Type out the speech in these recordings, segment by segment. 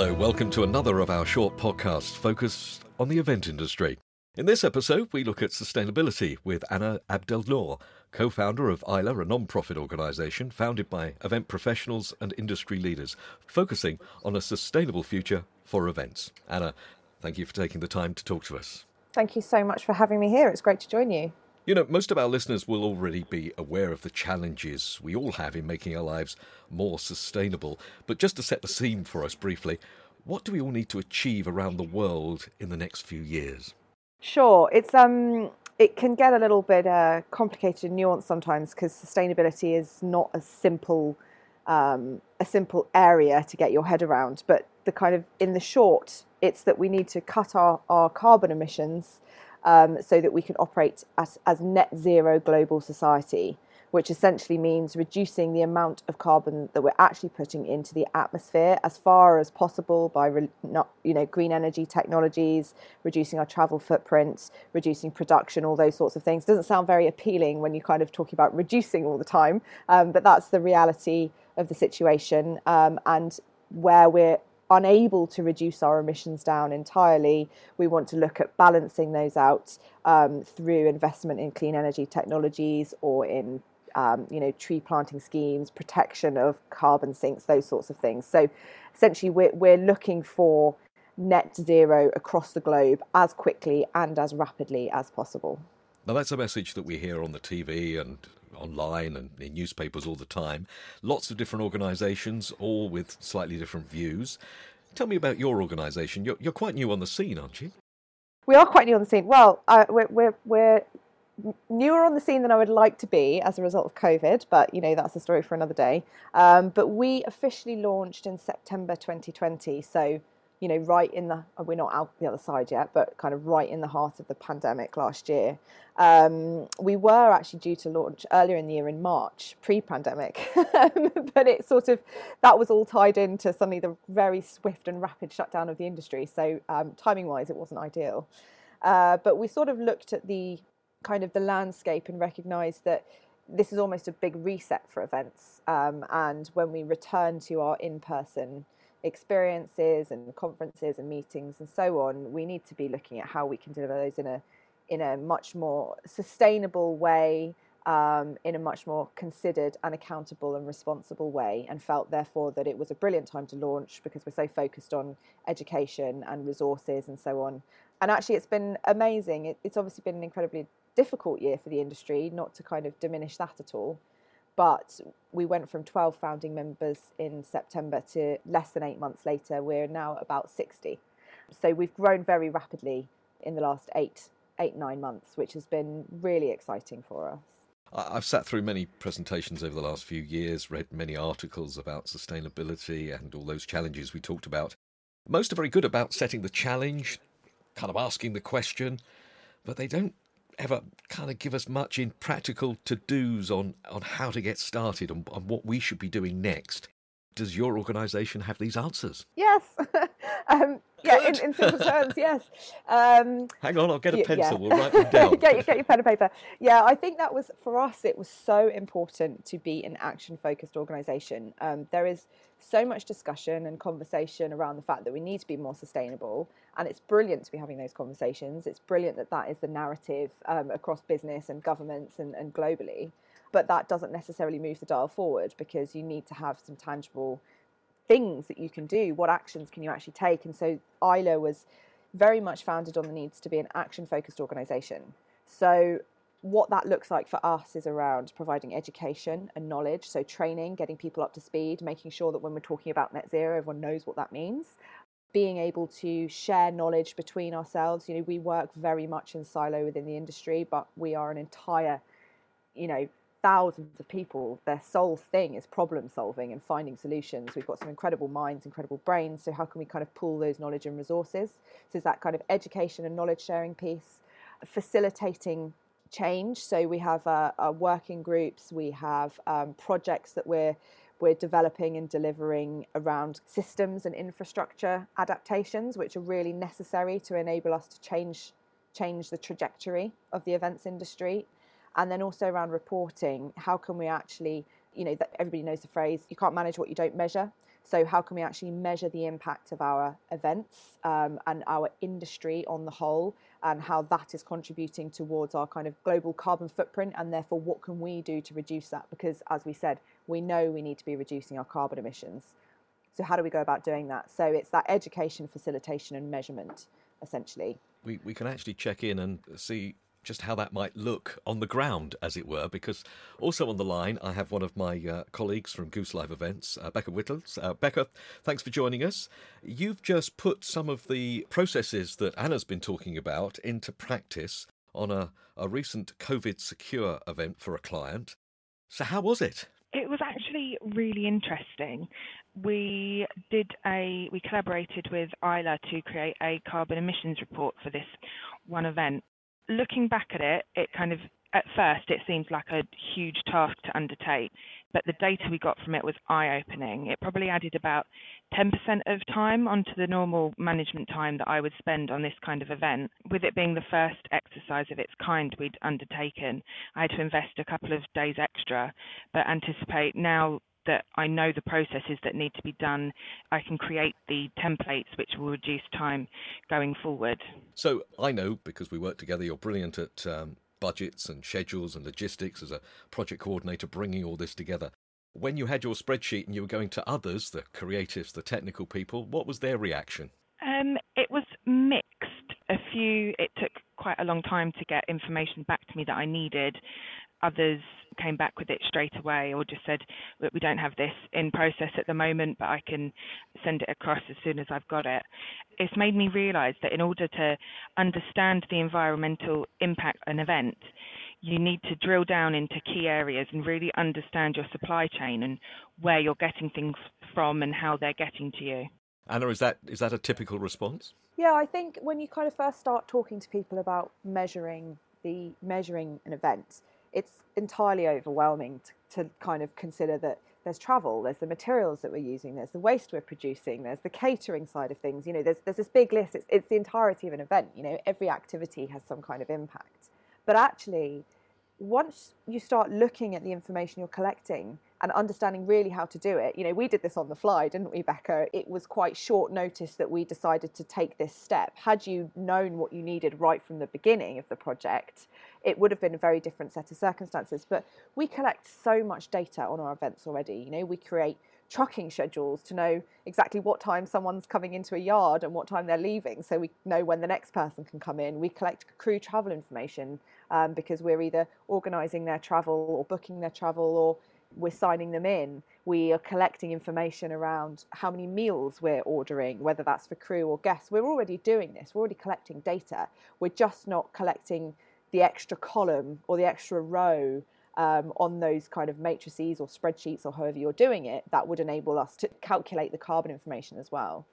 Hello, welcome to another of our short podcasts focused on the event industry. In this episode, we look at sustainability with Anna Abdelnoor, co founder of Isla, a non profit organisation founded by event professionals and industry leaders, focusing on a sustainable future for events. Anna, thank you for taking the time to talk to us. Thank you so much for having me here. It's great to join you. You know, most of our listeners will already be aware of the challenges we all have in making our lives more sustainable. But just to set the scene for us briefly, what do we all need to achieve around the world in the next few years? Sure, it's um, it can get a little bit uh, complicated and nuanced sometimes because sustainability is not a simple um, a simple area to get your head around. But the kind of in the short, it's that we need to cut our, our carbon emissions um, so that we can operate as, as net zero global society, which essentially means reducing the amount of carbon that we're actually putting into the atmosphere as far as possible by re, not, you know green energy technologies, reducing our travel footprints, reducing production, all those sorts of things. Doesn't sound very appealing when you kind of talk about reducing all the time, um, but that's the reality of the situation um, and where we're unable to reduce our emissions down entirely, we want to look at balancing those out um, through investment in clean energy technologies or in um, you know tree planting schemes, protection of carbon sinks, those sorts of things. So essentially, we're we're looking for net zero across the globe as quickly and as rapidly as possible. Now, that's a message that we hear on the TV and online and in newspapers all the time. Lots of different organisations, all with slightly different views. Tell me about your organisation. You're, you're, quite new on the scene, aren't you? We are quite new on the scene. Well, uh, we're, we're, we're newer on the scene than I would like to be as a result of COVID, but you know that's a story for another day. Um, but we officially launched in September 2020, so you know, right in the, we're not out the other side yet, but kind of right in the heart of the pandemic last year. Um, we were actually due to launch earlier in the year in March, pre pandemic, but it sort of, that was all tied into suddenly the very swift and rapid shutdown of the industry. So, um, timing wise, it wasn't ideal. Uh, but we sort of looked at the kind of the landscape and recognized that this is almost a big reset for events. Um, and when we return to our in person, experiences and conferences and meetings and so on, we need to be looking at how we can deliver those in a in a much more sustainable way, um, in a much more considered and accountable and responsible way, and felt therefore that it was a brilliant time to launch because we're so focused on education and resources and so on. And actually, it's been amazing. It, it's obviously been an incredibly difficult year for the industry, not to kind of diminish that at all. But we went from 12 founding members in September to less than eight months later, we're now about 60. So we've grown very rapidly in the last eight, eight, nine months, which has been really exciting for us. I've sat through many presentations over the last few years, read many articles about sustainability and all those challenges we talked about. Most are very good about setting the challenge, kind of asking the question, but they don't ever kind of give us much in practical to dos on, on how to get started and, and what we should be doing next. Does your organisation have these answers? Yes. um, yeah, in, in, simple terms, yes. Um, Hang on, I'll get a pencil. Yeah. We'll write them down. get, your, get your pen and paper. Yeah, I think that was for us. It was so important to be an action-focused organisation. Um, there is so much discussion and conversation around the fact that we need to be more sustainable, and it's brilliant to be having those conversations. It's brilliant that that is the narrative um, across business and governments and, and globally. But that doesn't necessarily move the dial forward because you need to have some tangible things that you can do. What actions can you actually take? And so Isla was very much founded on the needs to be an action focused organization. So what that looks like for us is around providing education and knowledge, so training, getting people up to speed, making sure that when we're talking about net zero, everyone knows what that means. Being able to share knowledge between ourselves. You know, we work very much in silo within the industry, but we are an entire, you know, thousands of people, their sole thing is problem solving and finding solutions. We've got some incredible minds, incredible brains. So, how can we kind of pool those knowledge and resources? So, it's that kind of education and knowledge sharing piece, facilitating change. So, we have uh, uh, working groups, we have um, projects that we're we're developing and delivering around systems and infrastructure adaptations, which are really necessary to enable us to change change the trajectory of the events industry and then also around reporting how can we actually you know everybody knows the phrase you can't manage what you don't measure So, how can we actually measure the impact of our events um, and our industry on the whole, and how that is contributing towards our kind of global carbon footprint? And therefore, what can we do to reduce that? Because, as we said, we know we need to be reducing our carbon emissions. So, how do we go about doing that? So, it's that education, facilitation, and measurement essentially. We, we can actually check in and see just how that might look on the ground, as it were, because also on the line I have one of my uh, colleagues from Goose Live Events, uh, Becca Whittles. Uh, Becca, thanks for joining us. You've just put some of the processes that Anna's been talking about into practice on a, a recent COVID secure event for a client. So, how was it? It was actually really interesting. We did a we collaborated with Isla to create a carbon emissions report for this one event looking back at it, it kind of at first it seems like a huge task to undertake, but the data we got from it was eye-opening. It probably added about 10% of time onto the normal management time that I would spend on this kind of event. With it being the first exercise of its kind we'd undertaken, I had to invest a couple of days extra, but anticipate now that I know the processes that need to be done, I can create the templates which will reduce time going forward. So I know because we work together, you're brilliant at um, budgets and schedules and logistics as a project coordinator, bringing all this together. When you had your spreadsheet and you were going to others, the creatives, the technical people, what was their reaction? Um, it was mixed. A few, it took quite a long time to get information back to me that I needed. Others came back with it straight away or just said, Look, we don't have this in process at the moment, but I can send it across as soon as I've got it. It's made me realise that in order to understand the environmental impact an event, you need to drill down into key areas and really understand your supply chain and where you're getting things from and how they're getting to you. Anna, is that is that a typical response? Yeah, I think when you kind of first start talking to people about measuring the measuring an event, it's entirely overwhelming to, to kind of consider that there's travel, there's the materials that we're using, there's the waste we're producing, there's the catering side of things. You know, there's there's this big list. It's it's the entirety of an event. You know, every activity has some kind of impact. But actually, once you start looking at the information you're collecting and understanding really how to do it, you know, we did this on the fly, didn't we, Becca? It was quite short notice that we decided to take this step. Had you known what you needed right from the beginning of the project, it would have been a very different set of circumstances. But we collect so much data on our events already. You know, we create trucking schedules to know exactly what time someone's coming into a yard and what time they're leaving so we know when the next person can come in. We collect crew travel information um, because we're either organising their travel or booking their travel or we're signing them in. We are collecting information around how many meals we're ordering, whether that's for crew or guests. We're already doing this, we're already collecting data. We're just not collecting the extra column or the extra row um, on those kind of matrices or spreadsheets or however you're doing it, that would enable us to calculate the carbon information as well.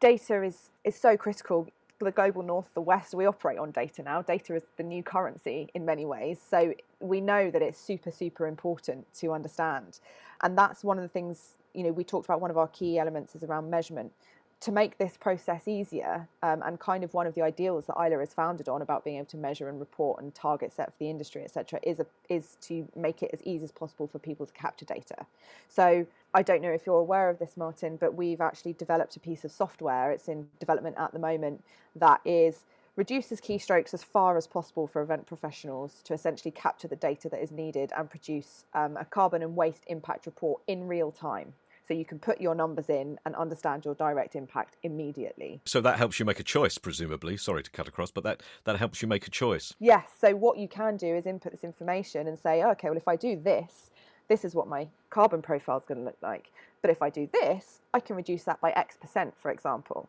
Data is, is so critical. The global north, the west, we operate on data now. Data is the new currency in many ways. So we know that it's super, super important to understand. And that's one of the things, you know, we talked about one of our key elements is around measurement to make this process easier um, and kind of one of the ideals that Isla is founded on about being able to measure and report and target set for the industry, etc., is a, is to make it as easy as possible for people to capture data. So I don't know if you're aware of this, Martyn, but we've actually developed a piece of software. It's in development at the moment that is reduces keystrokes as far as possible for event professionals to essentially capture the data that is needed and produce um, a carbon and waste impact report in real time so you can put your numbers in and understand your direct impact immediately. So that helps you make a choice, presumably. Sorry to cut across, but that, that helps you make a choice. Yes. So what you can do is input this information and say, okay, well, if I do this, this is what my carbon profile is going to look like. But if I do this, I can reduce that by X percent, for example.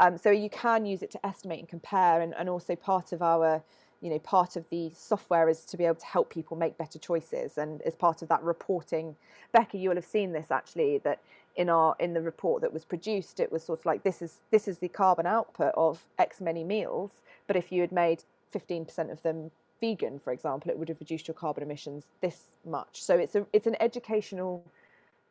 Um, so you can use it to estimate and compare, and, and also part of our you know part of the software is to be able to help people make better choices. And as part of that reporting becca you will have seen this actually that in our in the report that was produced it was sort of like this is this is the carbon output of x many meals. But if you had made 15% of them vegan for example it would have reduced your carbon emissions this much. So it's a it's an educational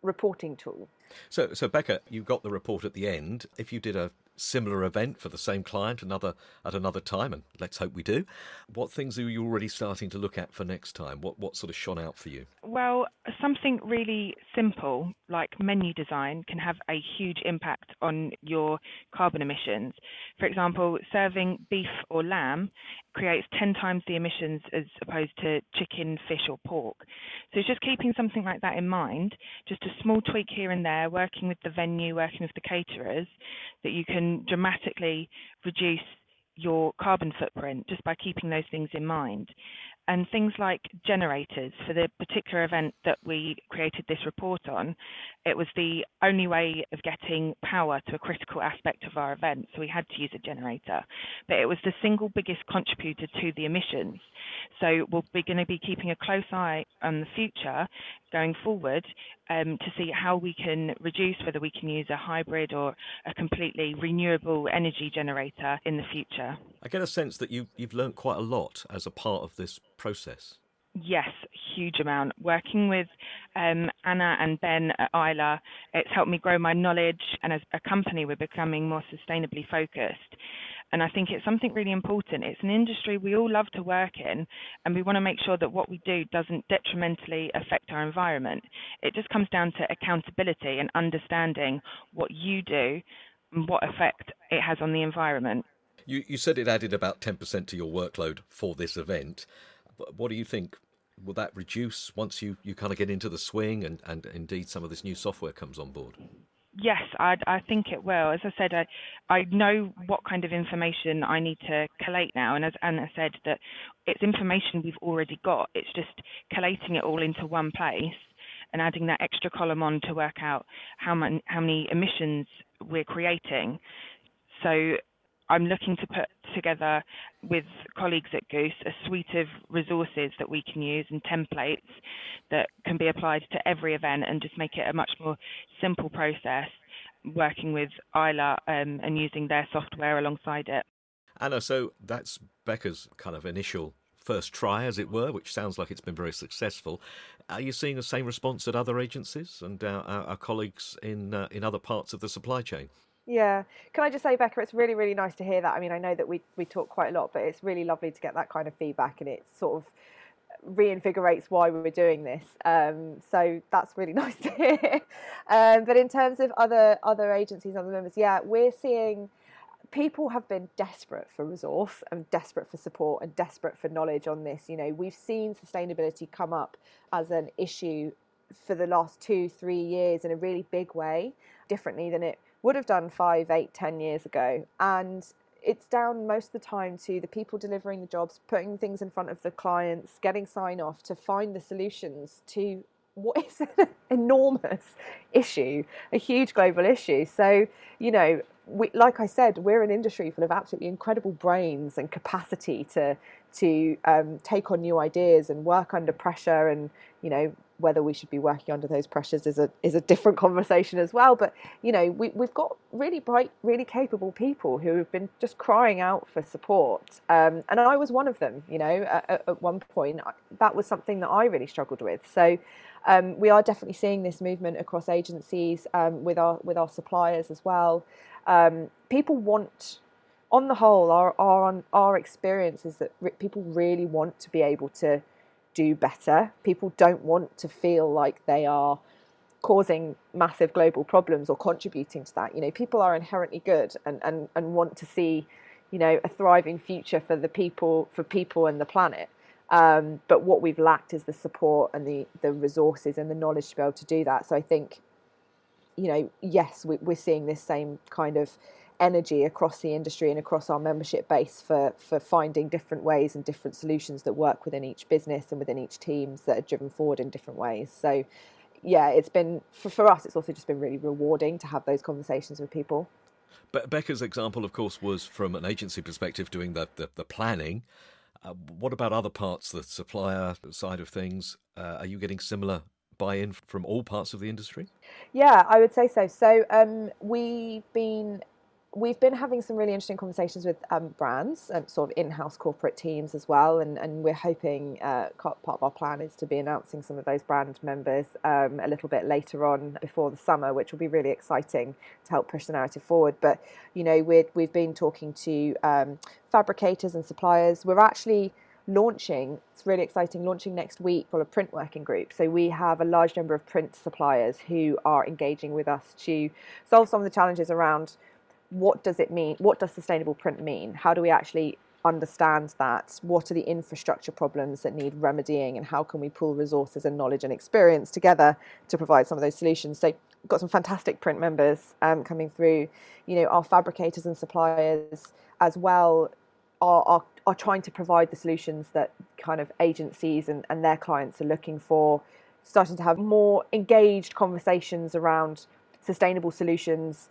reporting tool. So so becca you got the report at the end. If you did a similar event for the same client another at another time, and let's hope we do. What things are you already starting to look at for next time? What what sort of shone out for you? Well, something really simple like menu design can have a huge impact on your carbon emissions. For example, serving beef or lamb creates 10 times the emissions as opposed to chicken, fish, or pork. So it's just keeping something like that in mind, just a small tweak here and there, working with the venue, working with the caterers, that you can dramatically reduce your carbon footprint just by keeping those things in mind and things like generators for the particular event that we created this report on, it was the only way of getting power to a critical aspect of our event, so we had to use a generator. But it was the single biggest contributor to the emissions. So we'll be going to be keeping a close eye on the future going forward um, to see how we can reduce whether we can use a hybrid or a completely renewable energy generator in the future. I get a sense that you, you've learned quite a lot as a part of this process. Yes, huge amount. Working with um, Anna and Ben at Isla, it's helped me grow my knowledge, and as a company, we're becoming more sustainably focused. And I think it's something really important. It's an industry we all love to work in, and we want to make sure that what we do doesn't detrimentally affect our environment. It just comes down to accountability and understanding what you do and what effect it has on the environment. You, you said it added about 10% to your workload for this event. What do you think? Will that reduce once you, you kind of get into the swing and, and indeed some of this new software comes on board? Yes, I, I think it will. As I said, I, I know what kind of information I need to collate now, and as Anna said, that it's information we've already got. It's just collating it all into one place and adding that extra column on to work out how many how many emissions we're creating. So I'm looking to put together with colleagues at Goose a suite of resources that we can use and templates that can be applied to every event and just make it a much more simple process working with Isla um, and using their software alongside it. Anna, so that's Becca's kind of initial first try, as it were, which sounds like it's been very successful. Are you seeing the same response at other agencies and uh, our, our, colleagues in uh, in other parts of the supply chain? Yeah. Can I just say, Becca, it's really, really nice to hear that. I mean, I know that we, we talk quite a lot, but it's really lovely to get that kind of feedback and it sort of reinvigorates why we're doing this. Um, so that's really nice to hear. Um, but in terms of other other agencies, other members, yeah, we're seeing people have been desperate for resource and desperate for support and desperate for knowledge on this. You know, we've seen sustainability come up as an issue for the last two, three years in a really big way, differently than it would have done five, eight, ten years ago. And it's down most of the time to the people delivering the jobs, putting things in front of the clients, getting sign off to find the solutions to what is an enormous issue, a huge global issue. So, you know, we, like I said, we're an industry full of absolutely incredible brains and capacity to to um, take on new ideas and work under pressure and you know whether we should be working under those pressures is a is a different conversation as well. But you know, we we've got really bright, really capable people who have been just crying out for support, um, and I was one of them. You know, at, at, one point, that was something that I really struggled with. So. Um, we are definitely seeing this movement across agencies um, with our with our suppliers as well. Um, people want on the whole, our our our experience is that people really want to be able to do better. People don't want to feel like they are causing massive global problems or contributing to that. You know, people are inherently good and, and, and want to see, you know, a thriving future for the people, for people and the planet. Um, but what we've lacked is the support and the, the resources and the knowledge to be able to do that. So I think, you know, yes, we, we're seeing this same kind of energy across the industry and across our membership base for for finding different ways and different solutions that work within each business and within each teams that are driven forward in different ways. So yeah, it's been for, for us. It's also just been really rewarding to have those conversations with people. But Becca's example, of course, was from an agency perspective, doing the the, the planning. Uh, what about other parts, the supplier side of things? Uh, are you getting similar buy-in from all parts of the industry? Yeah, I would say so. So um, we've been we've been having some really interesting conversations with um, brands and sort of in-house corporate teams as well and, and we're hoping uh, part of our plan is to be announcing some of those brand members um, a little bit later on before the summer which will be really exciting to help push the narrative forward. But you know we we've been talking to um, fabricators and suppliers. We're actually launching it's really exciting launching next week for a print working group. So we have a large number of print suppliers who are engaging with us to solve some of the challenges around what does it mean? What does sustainable print mean? How do we actually understand that? What are the infrastructure problems that need remedying, and how can we pool resources and knowledge and experience together to provide some of those solutions? So, got some fantastic print members um, coming through. You know, our fabricators and suppliers as well are, are, are trying to provide the solutions that kind of agencies and, and their clients are looking for. Starting to have more engaged conversations around sustainable solutions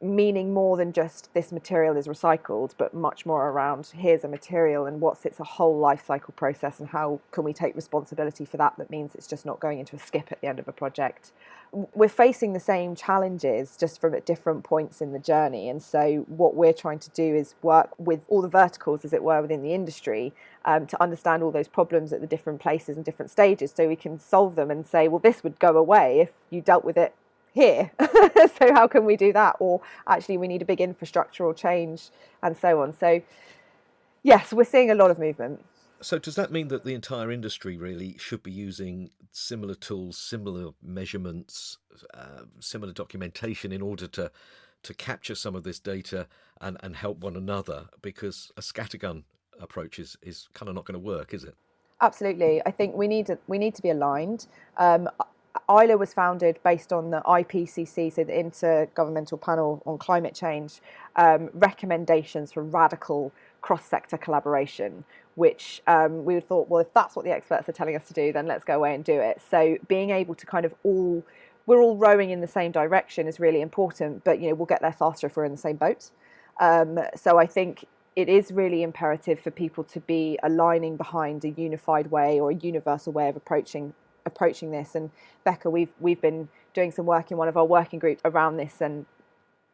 meaning more than just this material is recycled, but much more around here's a material and what's its a whole life cycle process and how can we take responsibility for that that means it's just not going into a skip at the end of a project. We're facing the same challenges just from at different points in the journey. And so what we're trying to do is work with all the verticals, as it were, within the industry um, to understand all those problems at the different places and different stages so we can solve them and say, well, this would go away if you dealt with it here. so how can we do that? Or actually, we need a big infrastructural change and so on. So, yes, we're seeing a lot of movement. So, does that mean that the entire industry really should be using similar tools, similar measurements, uh, similar documentation in order to to capture some of this data and, and help one another? Because a scattergun approach is, is kind of not going to work, is it? Absolutely. I think we need to, we need to be aligned. Um, Isla was founded based on the IPCC, so the Intergovernmental Panel on Climate Change, um, recommendations for radical cross sector collaboration, which um, we thought, well, if that's what the experts are telling us to do, then let's go away and do it. So being able to kind of all, we're all rowing in the same direction is really important, but you know, we'll get there faster if we're in the same boat. Um, so I think it is really imperative for people to be aligning behind a unified way or a universal way of approaching approaching this. And Becca, we've we've been doing some work in one of our working groups around this, and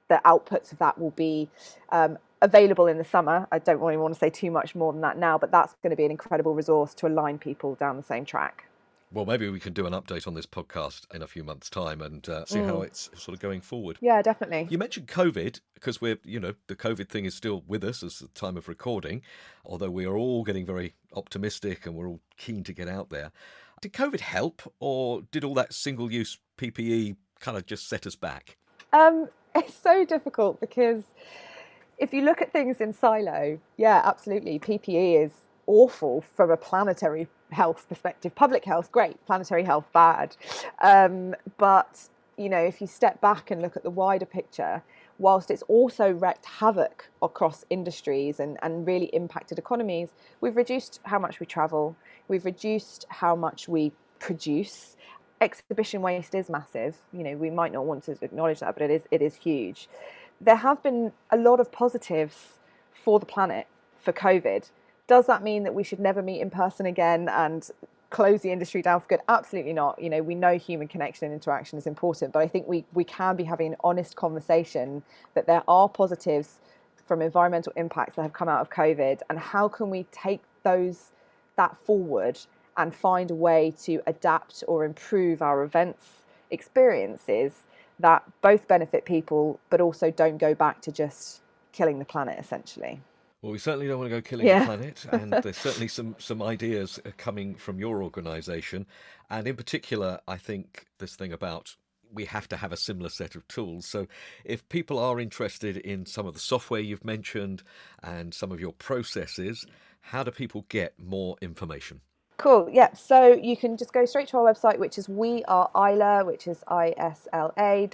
the outputs of that will be um, available in the summer. I don't really want to say too much more than that now, but that's going to be an incredible resource to align people down the same track. Well, maybe we can do an update on this podcast in a few months' time and uh, see mm. how it's sort of going forward. Yeah, definitely. You mentioned COVID because we're, you know, the COVID thing is still with us as the time of recording, although we are all getting very optimistic and we're all keen to get out there. Did COVID help, or did all that single use PPE kind of just set us back? Um, it's so difficult because if you look at things in silo, yeah, absolutely. PPE is awful from a planetary health perspective. Public health, great. Planetary health, bad. Um, but, you know, if you step back and look at the wider picture, whilst it's also wreaked havoc across industries and, and really impacted economies, we've reduced how much we travel, we've reduced how much we produce. Exhibition waste is massive. You know, we might not want to acknowledge that, but it is it is huge. There have been a lot of positives for the planet for COVID. Does that mean that we should never meet in person again and close the industry down for good? Absolutely not. You know, we know human connection and interaction is important, but I think we, we can be having an honest conversation that there are positives from environmental impacts that have come out of COVID, and how can we take those that forward and find a way to adapt or improve our events experiences that both benefit people but also don't go back to just killing the planet essentially. Well, we certainly don't want to go killing yeah. the planet, and there's certainly some some ideas uh, coming from your organisation, and in particular, I think this thing about we have to have a similar set of tools. So, if people are interested in some of the software you've mentioned and some of your processes, how do people get more information? Cool. Yeah. So you can just go straight to our website, which is we are Isla, which is isla.co.uk,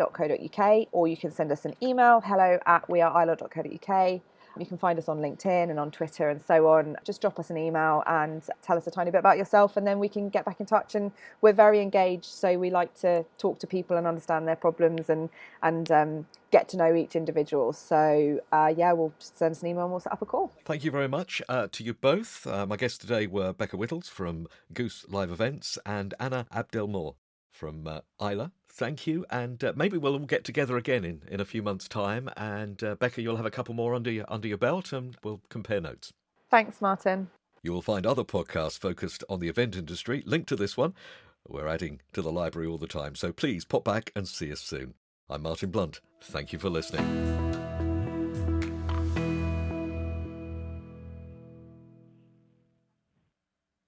or you can send us an email, hello at weareisla.co.uk. You can find us on LinkedIn and on Twitter and so on. Just drop us an email and tell us a tiny bit about yourself, and then we can get back in touch. And we're very engaged, so we like to talk to people and understand their problems and and um, get to know each individual. So uh, yeah, we'll just send us an email and we'll set up a call. Thank you very much uh, to you both. Uh, my guests today were Becca Whittles from Goose Live Events and Anna Abdelnoor from uh, Isla. Thank you, and uh, maybe we'll all get together again in, in a few months' time. And uh, Becca, you'll have a couple more under your under your belt, and we'll compare notes. Thanks, Martyn. You will find other podcasts focused on the event industry linked to this one. We're adding to the library all the time, so please pop back and see us soon. I'm Martyn Blunt. Thank you for listening.